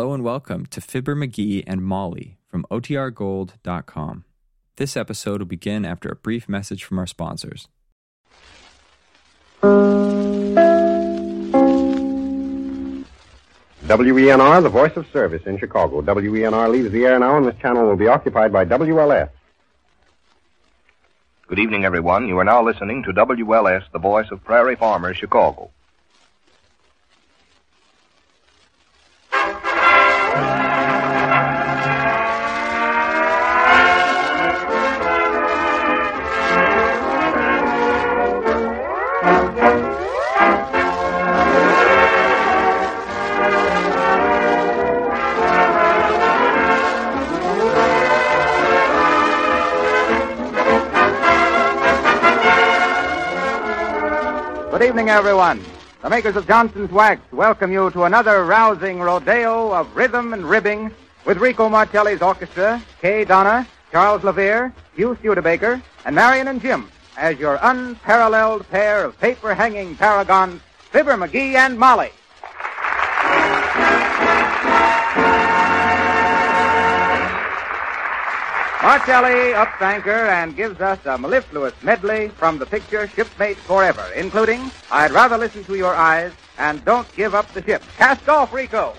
Hello and welcome to Fibber McGee and Molly from OTRGold.com. This episode will begin after a brief message from our sponsors. WENR, the voice of service in Chicago. WENR leaves the air now, and this channel will be occupied by WLS. Good evening, everyone. You are now listening to WLS, the voice of Prairie Farmers, Chicago. Everyone. The makers of Johnson's Wax welcome you to another rousing rodeo of rhythm and ribbing with Rico Marcelli's orchestra, Kay Donna, Charles Levere, Hugh Studebaker, and Marion and Jim as your unparalleled pair of paper hanging paragons, Fibber McGee and Molly. Marcelli ups anchor and gives us a mellifluous medley from the picture Shipmate Forever, including I'd Rather Listen to Your Eyes and Don't Give Up the Ship. Cast off, Rico!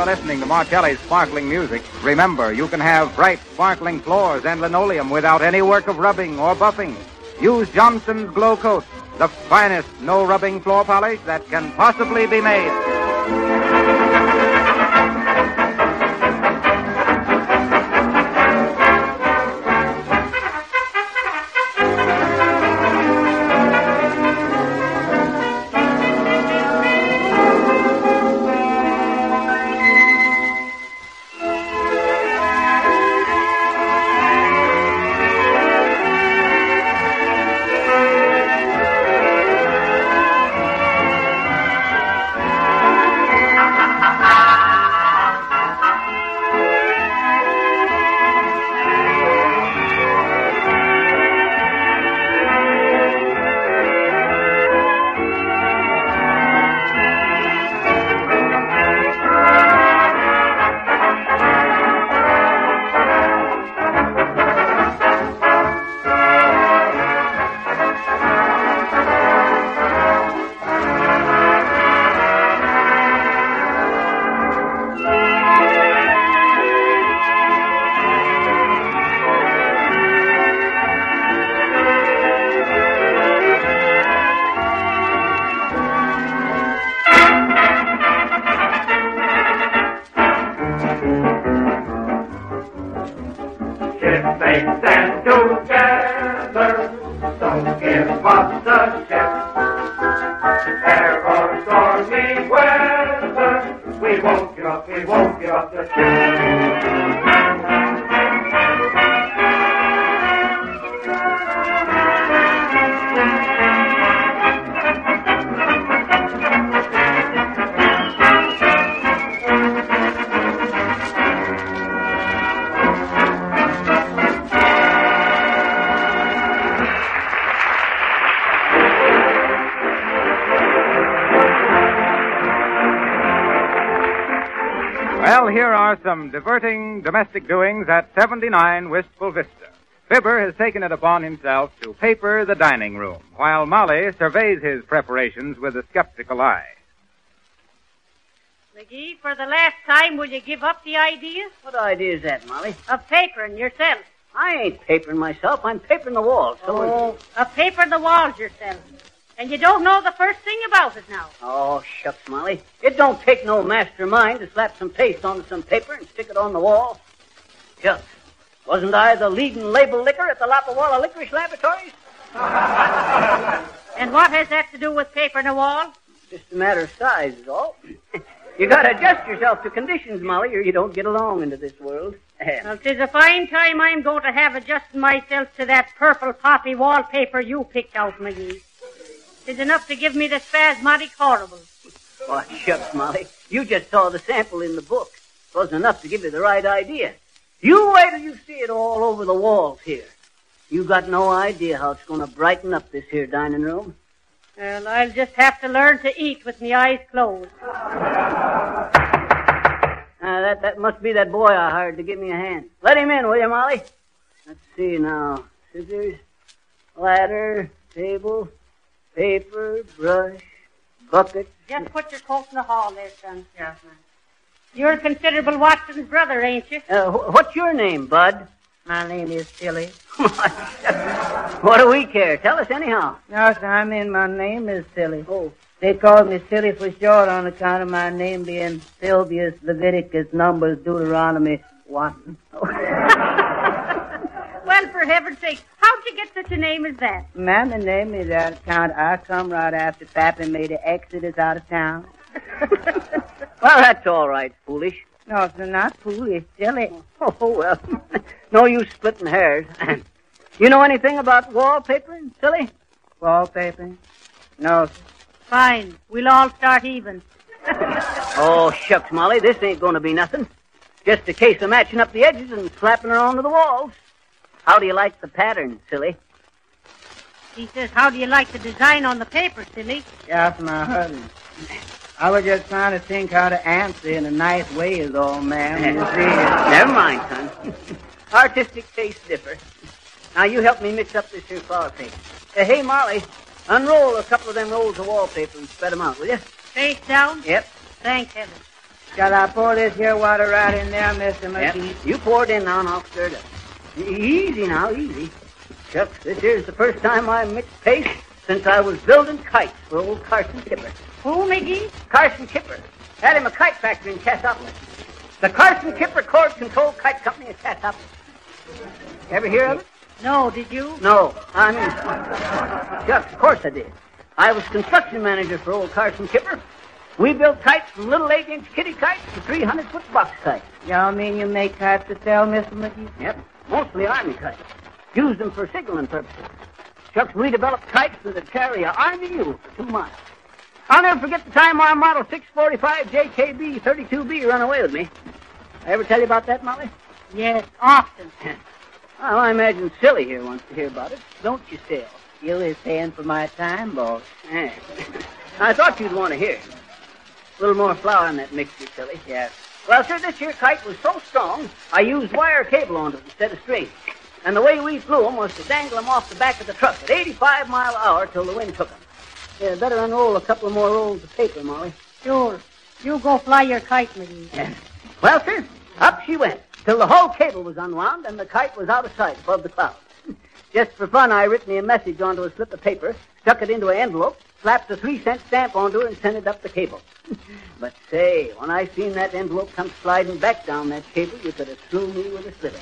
You're listening to Marcelli's sparkling music, remember you can have bright, sparkling floors and linoleum without any work of rubbing or buffing. Use Johnson's Glow Coat, the finest no rubbing floor polish that can possibly be made. Together, don't give up the ship. Air or stormy weather, we won't give up, we won't give up the ship. Some diverting domestic doings at 79 Wistful Vista. Fibber has taken it upon himself to paper the dining room, while Molly surveys his preparations with a skeptical eye. McGee, for the last time, will you give up the idea What idea is that, Molly? of papering yourself? I ain't papering myself. I'm papering the walls. So Oh, of papering the walls yourself. And you don't know the first thing about it now. Oh, shucks, Molly. It don't take no mastermind to slap some paste onto some paper and stick it on the wall. Shucks. Wasn't I the leading label liquor at the Lapawalla Licorice Laboratories? And what has that to do with paper on the wall? Just a matter of size is all. you gotta adjust yourself to conditions, Molly, or you don't get along into this world. Well, 'tis a fine time I'm going to have adjusting myself to that purple poppy wallpaper you picked out, McGee. 'Tis enough to give me the spasmodic horrible. Why, shucks, Molly. You just saw the sample in the book. It Wasn't enough to give you the right idea. You wait till you see it all over the walls here. You got no idea how it's going to brighten up this here dining room. Well, I'll just have to learn to eat with my eyes closed. Ah, that, that must be that boy I hired to give me a hand. Let him in, will you, Molly? Let's see now. Scissors, ladder, table, paper, brush, bucket. Just put your coat in the hall there, son. Yes, ma'am. You're a considerable Watson's brother, ain't you? Uh, wh- what's your name, Bud? My name is Tilly. what do we care? Tell us anyhow. No, sir, I mean my name is Tilly. Oh. They call me Tilly for short on account of my name being Sylvius, Leviticus, Numbers, Deuteronomy, Watson. Well, for heaven's sake, how'd you get such a name as that? Mammy named me that account. I come right after Pappy made the exodus out of town. Well, that's all right, foolish. No, sir, not foolish, silly. Oh, well. no use splitting hairs. you know anything about wallpapering, silly? Wallpapering? No, sir. Fine. We'll all start even. Oh, shucks, Molly, this ain't going to be nothing. Just a case of matching up the edges and slapping her onto the walls. How do you like the pattern, silly? He says, how do you like the design on the paper, silly? Yes, my husband. I was just trying to think how to answer in a nice way is all, ma'am. You see. Never mind, son. Artistic tastes differ. Now, you help me mix up this here flower paper. Uh, hey, Molly, unroll a couple of them rolls of wallpaper and spread them out, will you? Face down? Yep. Thank heaven. Shall I pour this here water right in there, Mr. Yep. McGee? You pour it in now and I'll stir it up. Easy now, easy. Shucks, this here's the first time I mixed paste since I was building kites for old Carson Kipper. Who, McGee? Carson Kipper. Had him a kite factory in Cassopolis. The Carson Kipper Cord Control Kite Company in Cassopolis. Ever hear of it? No, did you? No. I mean, shucks, of course I did. I was construction manager for old Carson Kipper. We built kites from little eight-inch kitty kites to 300-foot box kites. Y'all mean you make kites to sell, Mr. McGee? Yep, mostly army kites. Used them for signaling purposes. Shucks, we developed kites that would carry a army mule for two miles. I'll never forget the time our Model 645 JKB 32B ran away with me. I ever tell you about that, Molly? Yes, often. Well, I imagine Silly here wants to hear about it. Don't you, Sil? You is paying for my time, boss. Yeah. I thought you'd want to hear. A little more flour in that mixture, Silly. Yes. Well, sir, this here kite was so strong, I used wire cable on it instead of string. And the way we flew 'em was to dangle 'em off the back of the truck at 85 mile an hour till the wind took 'em. Yeah, better unroll a couple of more rolls of paper, Molly. Sure. You go fly your kite, McGee. Yeah. Well, sir, up she went till the whole cable was unwound and the kite was out of sight above the clouds. Just for fun, I writ me a message onto a slip of paper, stuck it into an envelope, slapped a three-cent stamp onto it, and sent it up the cable. but say, when I seen that envelope come sliding back down that cable, you could have slew me with a sliver.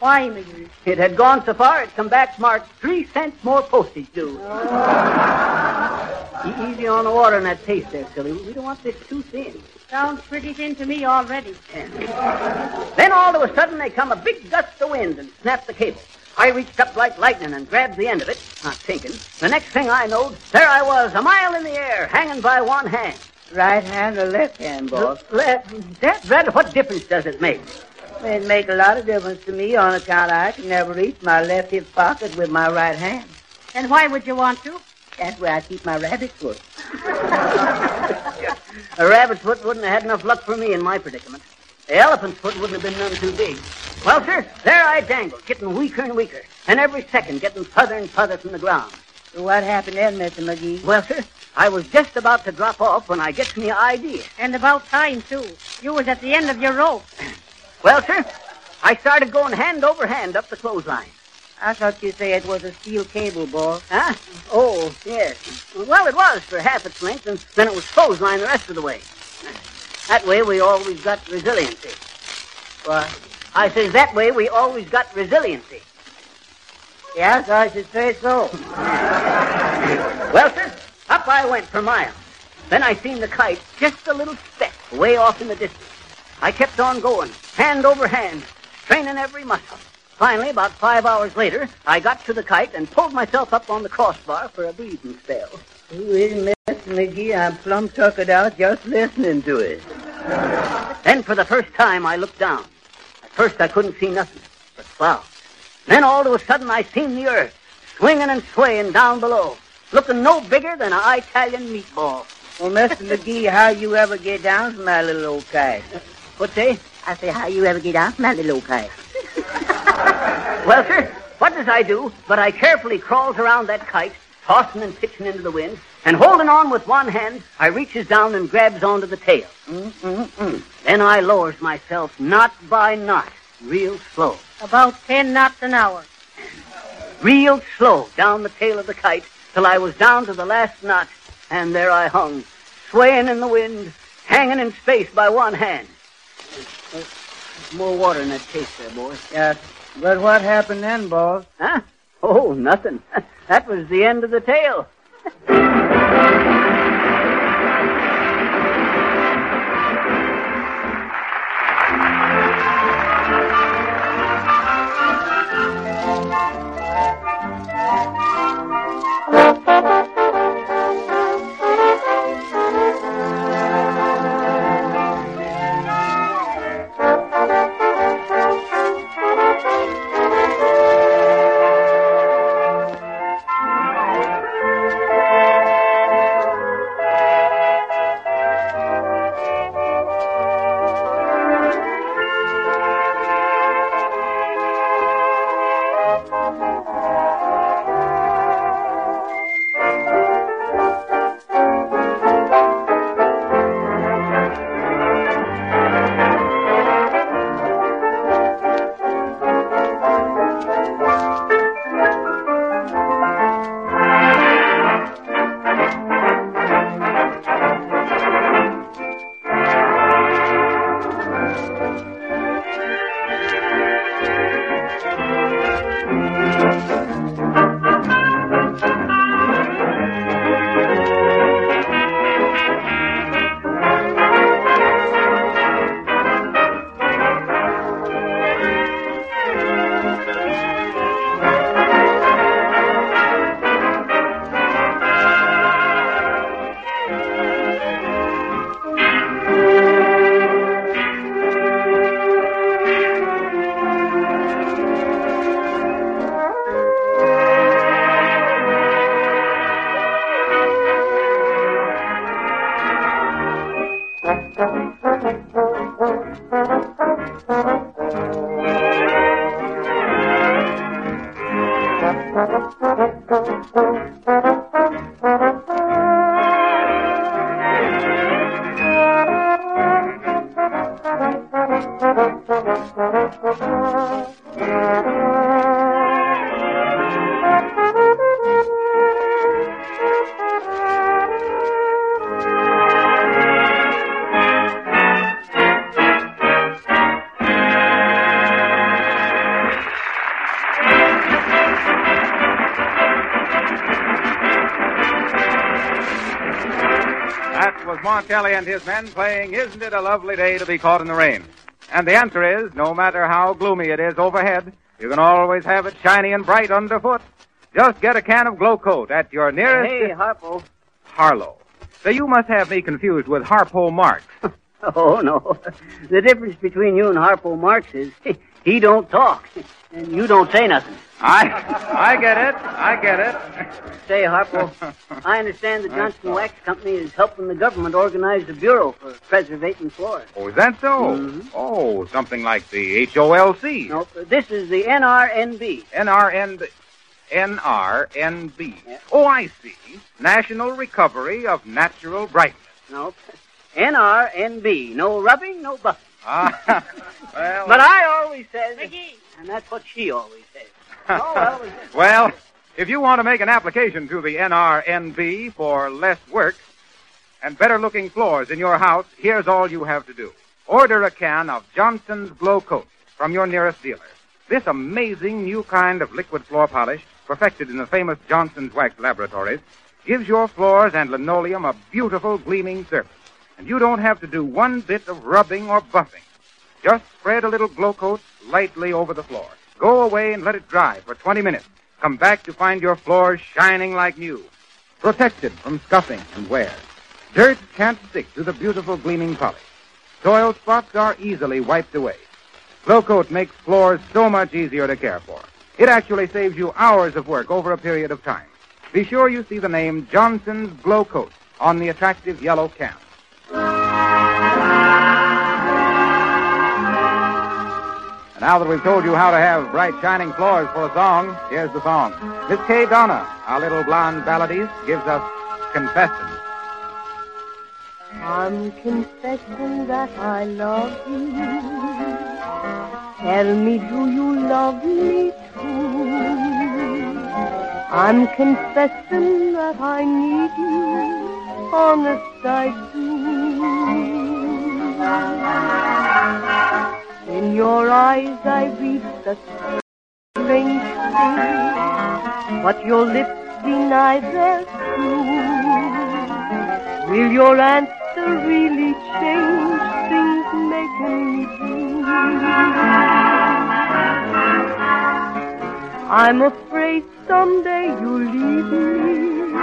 Why, McGee? It had gone so far, it come back marked three cents more postage due. E- Easy on the water in that paste there, silly. We don't want this too thin. Sounds pretty thin to me already. Then all of a sudden, they come a big gust of wind and snapped the cable. I reached up like lightning and grabbed the end of it, not thinking. The next thing I knowed, there I was, a mile in the air, hanging by one hand. Right hand or left hand, boss? Let, that, that, what difference does it make? It make a lot of difference to me on account I can never reach my left hip pocket with my right hand. And why would you want to? That's where I keep my rabbit foot. A rabbit's foot wouldn't have had enough luck for me in my predicament. The elephant's foot wouldn't have been none too big. Well, sir, there I dangled, getting weaker and weaker, and every second getting further and further from the ground. What happened then, Mr. McGee? Well, sir, I was just about to drop off when I gets me an idea. And about time, too. You was at the end of your rope. Well, sir, I started going hand over hand up the clothesline. I thought you'd say it was a steel cable, boss. Huh? Oh, yes. Well, it was for half its length, and then it was clothesline the rest of the way. That way we always got resiliency. What? I says that way we always got resiliency. Yes, I should say so. Well, sir, up I went for miles. Then I seen the kite just a little speck way off in the distance. I kept on going, hand over hand, straining every muscle. Finally, about five hours later, I got to the kite and pulled myself up on the crossbar for a breathing spell. Well, Mr. McGee, I'm plumb tuckered out just listening to it. Then for the first time, I looked down. At first, I couldn't see nothing but clouds. Then all of a sudden, I seen the earth swinging and swaying down below, looking no bigger than an Italian meatball. Well, Mr. McGee, how you ever get down from that little old kite? What's that? I say, how you ever get down from that little old kite? Well, sir, what does I do? But I carefully crawls around that kite, tossing and pitching into the wind, and holding on with one hand, I reaches down and grabs onto the tail. Mm-mm-mm. Then I lowers myself knot by knot, real slow, About ten knots an hour. real slow down the tail of the kite till I was down to the last knot, and there I hung, swaying in the wind, hanging in space by one hand. Uh, more water in that case there, boy. Yeah, but what happened then, boss? Huh? Oh, nothing. That was the end of the tale. Was Marcelli and his men playing Isn't It a Lovely Day to Be Caught in the Rain? And the answer is, no matter how gloomy it is overhead, you can always have it shiny and bright underfoot. Just get a can of Glow Coat at your nearest... Hey, Harpo. Harlow. So you must have me confused with Harpo Marx. Oh, no. The difference between you and Harpo Marx is he don't talk, and you don't say nothing. I, I get it. I get it. Say, Harpo, I understand the Johnson Wax Company is helping the government organize a bureau for preservating Florida. Oh, is that so? Mm-hmm. Oh, something like the HOLC. No, this is the NRNB. NRN... NRNB. Yeah. Oh, I see. National Recovery of Natural Brightness. No, NRNB. No rubbing, no buffing. Ah, well... But I always says, McGee. and that's what she always says. Oh, well, well, if you want to make an application to the NRNB for less work and better looking floors in your house, here's all you have to do. Order a can of Johnson's Glow Coat from your nearest dealer. This amazing new kind of liquid floor polish, perfected in the famous Johnson's Wax Laboratories, gives your floors and linoleum a beautiful gleaming surface. And you don't have to do one bit of rubbing or buffing. Just spread a little glow coat lightly over the floor. Go away and let it dry for 20 minutes. Come back to find your floor shining like new, protected from scuffing and wear. Dirt can't stick to the beautiful gleaming polish. Soil spots are easily wiped away. Glow Coat makes floors so much easier to care for. It actually saves you hours of work over a period of time. Be sure you see the name Johnson's Glow Coat on the attractive yellow can. And now that we've told you how to have bright, shining floors for a song, here's the song. Miss Kay Donna, our little blonde balladist, gives us Confession. I'm confessing that I love you. Tell me, do you love me too? I'm confessing that I need you, honest I do. In your eyes I read the strange things, but your lips deny their truth. Will your answer really change things making me blue? I'm afraid someday you'll leave me,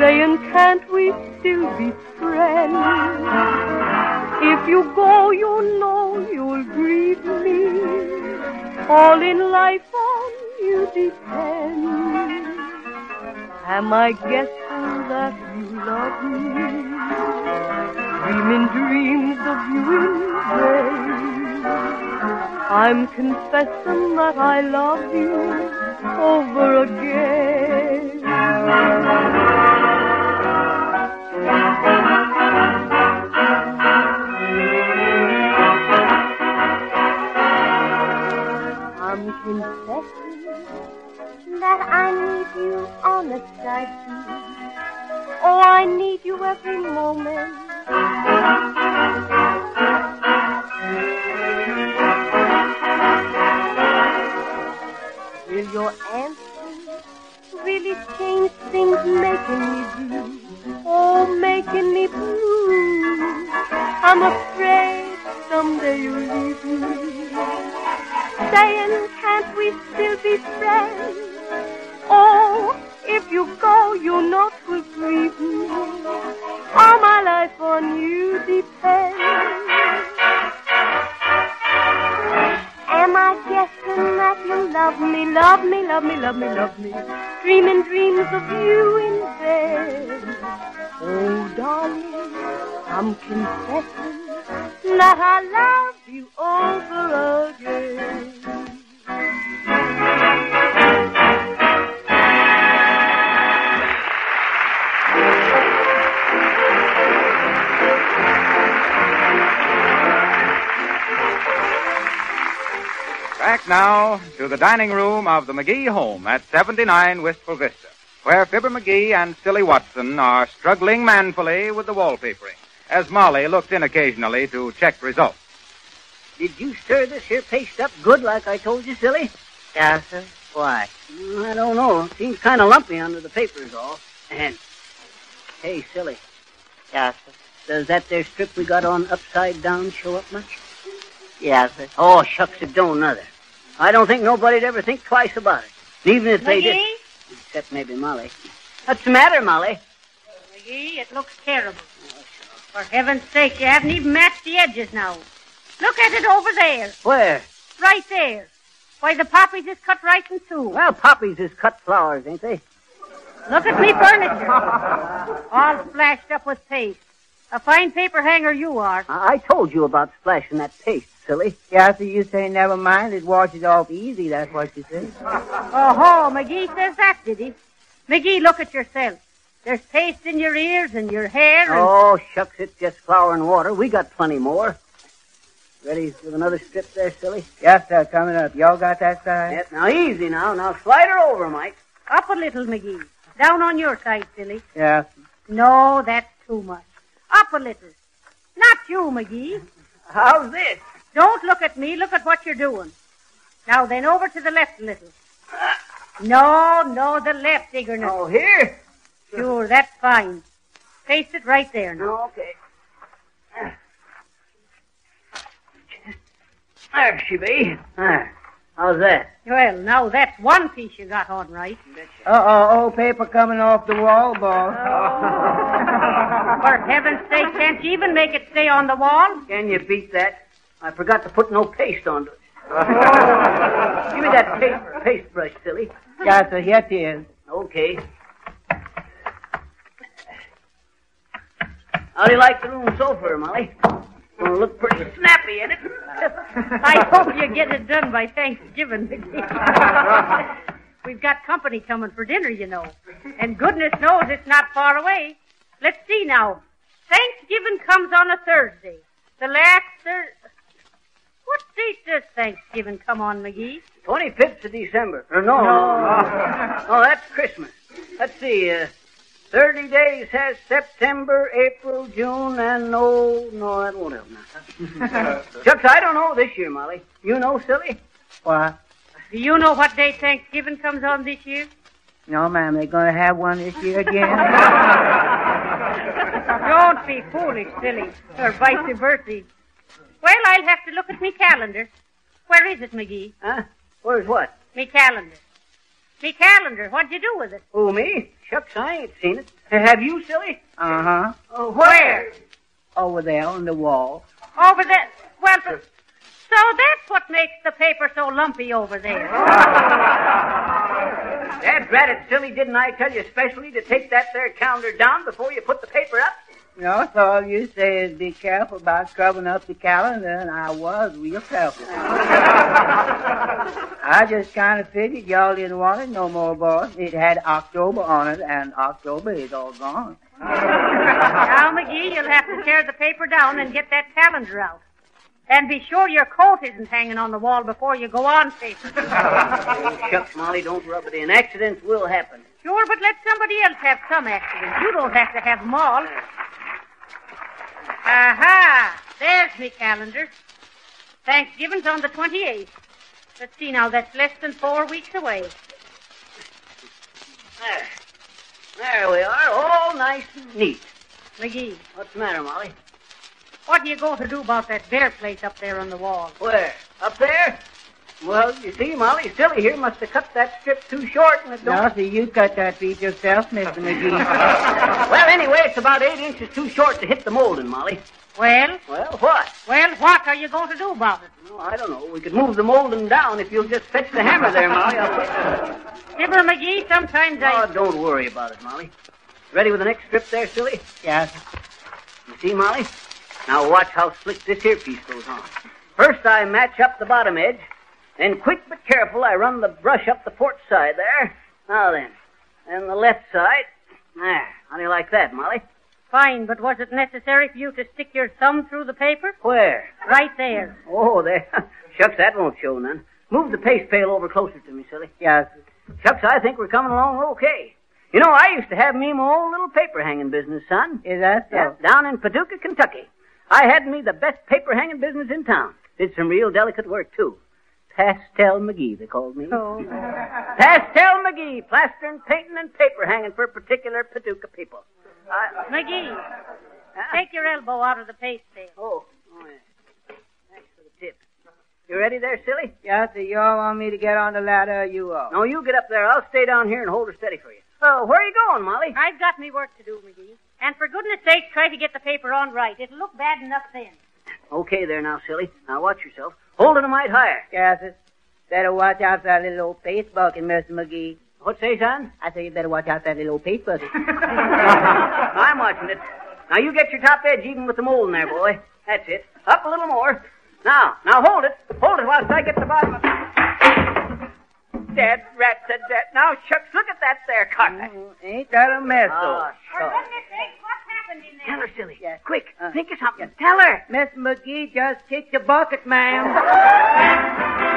saying can't we still be friends? If you go, you know you'll grieve me. All in life on you depend. Am I guessing that you love me? Dreaming dreams of you in vain. I'm confessing that I love you over again. I'm confessing that I need you honest I do. Oh, I need you every moment. Will your answer really change things making me blue? Oh, making me blue. I'm afraid someday you'll leave me. Saying, can't we still be friends? Oh, if you go, you'll not grieve me. All my life on you depends. Am I guessing that you love me, love me, love me, love me, love me? Dreaming dreams of you in bed. Oh, darling, I'm confessing that I love you over again. Back now to the dining room of the McGee home at 79 Wistful Vista, where Fibber McGee and Silly Watson are struggling manfully with the wallpapering, as Molly looked in occasionally to check results. Did you stir this here paste up good like I told you, silly? Yes, sir. Why? Mm, I don't know. It seems kind of lumpy under the papers all. And, hey, silly, Yes, sir. does that there strip we got on upside down show up much? Yes, sir. Oh, shucks, it don't nother. I don't think nobody'd ever think twice about it. Even if they did. McGee? Except maybe Molly. What's the matter, Molly? McGee, it looks terrible. For heaven's sake, you haven't even matched the edges now. Look at it over there. Where? Right there. Why, the poppies is cut right in two. Well, poppies is cut flowers, ain't they? Look at me furniture. All splashed up with paste. A fine paper hanger you are. I, I told you about splashing that paste, silly. Yes, sir. You say never mind. It washes off easy. That's what you say. Oh, ho, McGee says that, did he? McGee, look at yourself. There's paste in your ears and your hair. And... Oh, shucks, it's just flour and water. We got plenty more. Ready with another strip there, silly? Yes, sir. Coming up. Y'all got that side? Yes, now easy now. Now slide her over, Mike. Up a little, McGee. Down on your side, silly. Yes. No, that's too much. Up a little. Not you, McGee. How's this? Don't look at me. Look at what you're doing. Now then, over to the left a little. No, no, the left, Digger. Oh, here? Sure, that's fine. Paste it right there now. No, okay. There she be. There. How's that? Well, now that's one piece you got on right. Uh-oh, old paper coming off the wall, boss. Oh. For heaven's sake, can't you even make it stay on the wall? Can you beat that? I forgot to put no paste onto it. Give me that paste, paste brush, silly. Yes, sir, here it is. Okay. How do you like the room so far, Molly? Gonna look pretty snappy in it. I hope you get it done by Thanksgiving. We've got company coming for dinner, you know. And goodness knows it's not far away. Let's see now. Thanksgiving comes on a Thursday. The last Thur... What date does Thanksgiving come on, McGee? 25th of December. Or no, no. no. Oh, that's Christmas. Let's see. Uh, 30 days has September, April, June, and no, no, that won't help now. Chucks, I don't know this year, Molly. You know, silly? What? Do you know what day Thanksgiving comes on this year? No, ma'am, they're going to have one this year again. Don't be foolish, silly, or vice versa. Well, I'll have to look at me calendar. Where is it, McGee? Huh? Where's what? Me calendar. Me calendar. What'd you do with it? Who, me? Shucks, I ain't seen it. Have you, silly? Uh-huh. Oh, where? Over there on the wall. Over there. Well, so that's what makes the paper so lumpy over there. Dad, drat it, silly, didn't I tell you specially to take that there calendar down before you put the paper up? No, so all you say is be careful about scrubbing up the calendar, and I was real careful. I just kind of figured y'all didn't want it no more, boss. It had October on it, and October is all gone. now, McGee, you'll have to tear the paper down and get that calendar out. And be sure your coat isn't hanging on the wall before you go on paper. oh, shucks, Molly, don't rub it in. Accidents will happen. Sure, but let somebody else have some accidents. You don't have to have them all. Aha! There's me calendar. Thanksgiving's on the 28th. Let's see now, that's less than four weeks away. There. There we are, all nice and neat. McGee. What's the matter, Molly? What are you going to do about that bear plate up there on the wall? Where? Up there? Well, you see, Molly, Silly here must have cut that strip too short and it don't... No, see, you cut that piece yourself, Mr. McGee. well, anyway, it's about eight inches too short to hit the molding, Molly. Well? Well, what? Well, what are you going to do about it? Oh, I don't know. We could move the molding down if you'll just fetch the hammer there, Molly. Fibber McGee, sometimes I... Oh, don't worry about it, Molly. Ready with the next strip there, Silly? Yes. You see, Molly? Now watch how slick this here piece goes on. First, I match up the bottom edge. Then, quick but careful, I run the brush up the port side there. Now then. And the left side. There. How do you like that, Molly? Fine, but was it necessary for you to stick your thumb through the paper? Where? Right there. Oh, there. Shucks, that won't show none. Move the paste pail over closer to me, silly. Yes. Shucks, I think we're coming along okay. You know, I used to have me my own little paper hanging business, son. Is that so? Yeah, down in Paducah, Kentucky. I had me the best paper hanging business in town. Did some real delicate work, too. Pastel McGee, they called me. Oh. Pastel McGee, plastering, painting, and paper hanging for particular Paducah people. I... McGee, Huh? take your elbow out of the paste pail. Oh, oh yeah. Thanks for the tip. You ready there, silly? Yes, sir. You all want me to get on the ladder, you all? No, you get up there. I'll stay down here and hold her steady for you. Oh, where are you going, Molly? I've got me work to do, McGee. And for goodness sake, try to get the paper on right. It'll look bad enough then. Okay there now, silly. Now watch yourself. Hold it a mite higher. Yes, sir. Better watch out for that little old paste bucket, Mr. McGee. What say, son? I say you better watch out for that little old paste bucket. I'm watching it. Now you get your top edge even with the mold in there, boy. That's it. Up a little more. Now, now hold it. Hold it whilst I get the bottom of it. Dead rat said that. Now, shucks, look at that there cut. Mm, ain't that a mess, though? Oh, For sure. Goodness sake, what happened in Tell her, silly. Yes. Quick, Uh, think of something. Tell her. Miss McGee just kicked the bucket, ma'am.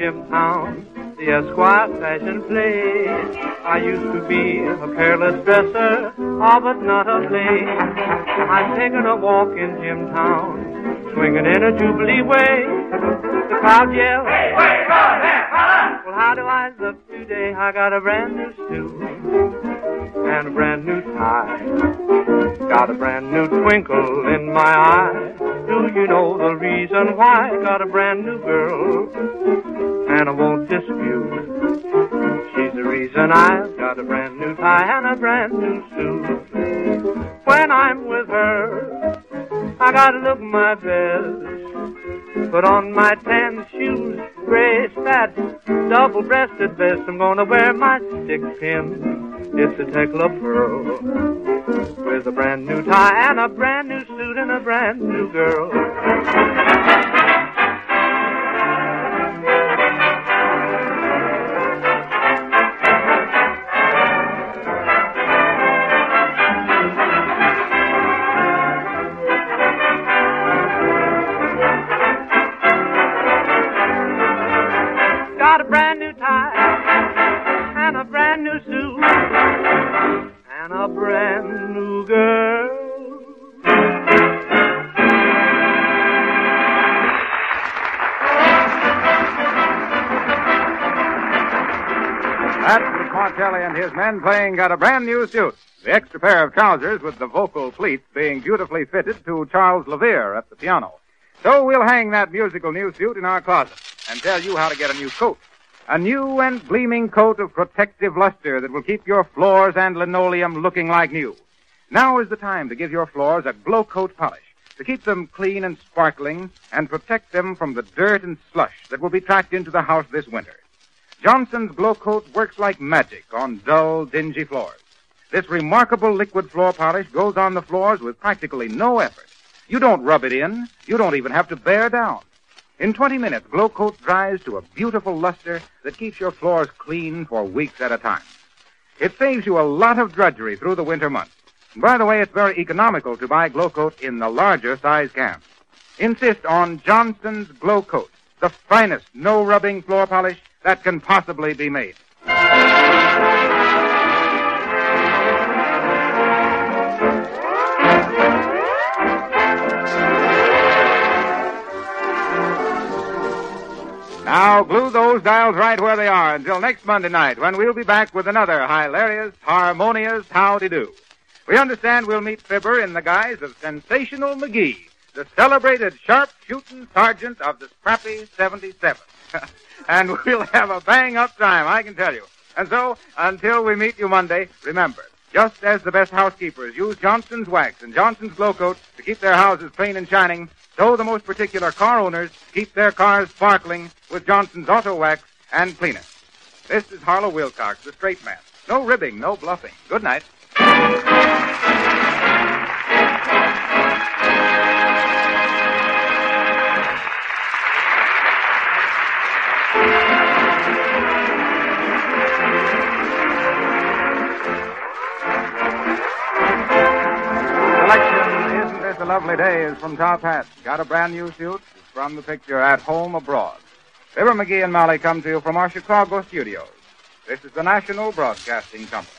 Wales of Jimtown, the Esquire fashion play. I used to be a careless dresser, ah, but not a play. I'm taking a walk in Jimtown, swinging in a jubilee way. The crowd yell, Hey, wait, go fella! Well, how do I look today? I got a brand new suit and a brand new tie. Got a brand new twinkle in my eye. Do you know the reason why? Got a brand new girl, and I won't dispute. She's the reason I've got a brand new tie and a brand new suit. When I'm with her, I gotta look my best. Put on my tan shoes, gray spats, double-breasted vest. I'm gonna wear my stick pin. It's a Tecla pearl with a brand new tie and a brand new suit and a brand new girl. Got a brand his men playing Got a Brand New Suit. The extra pair of trousers with the vocal pleats being beautifully fitted to Charles Levere at the piano. So we'll hang that musical new suit in our closet and tell you how to get a new coat. A new and gleaming coat of protective luster that will keep your floors and linoleum looking like new. Now is the time to give your floors a glow coat polish to keep them clean and sparkling and protect them from the dirt and slush that will be tracked into the house this winter. Johnson's Glow Coat works like magic on dull, dingy floors. This remarkable liquid floor polish goes on the floors with practically no effort. You don't rub it in. You don't even have to bear down. In 20 minutes, Glow Coat dries to a beautiful luster that keeps your floors clean for weeks at a time. It saves you a lot of drudgery through the winter months. By the way, it's very economical to buy Glow Coat in the larger size cans. Insist on Johnson's Glow Coat, the finest no rubbing floor polish that can possibly be made. Now glue those dials right where they are until next Monday night when we'll be back with another hilarious, harmonious howdy-do. We understand we'll meet Fibber in the guise of Sensational McGee, the celebrated sharp-shooting sergeant of the scrappy 77. and we'll have a bang-up time, I can tell you. And so, until we meet you Monday, remember, just as the best housekeepers use Johnson's wax and Johnson's glow coat to keep their houses clean and shining, so the most particular car owners keep their cars sparkling with Johnson's auto wax and cleaner. This is Harlow Wilcox, the straight man. No ribbing, no bluffing. Good night. lovely day is from Top Hat. Got a brand new suit? From the picture At Home Abroad. Fibber McGee and Molly come to you from our Chicago studios. This is the National Broadcasting Company.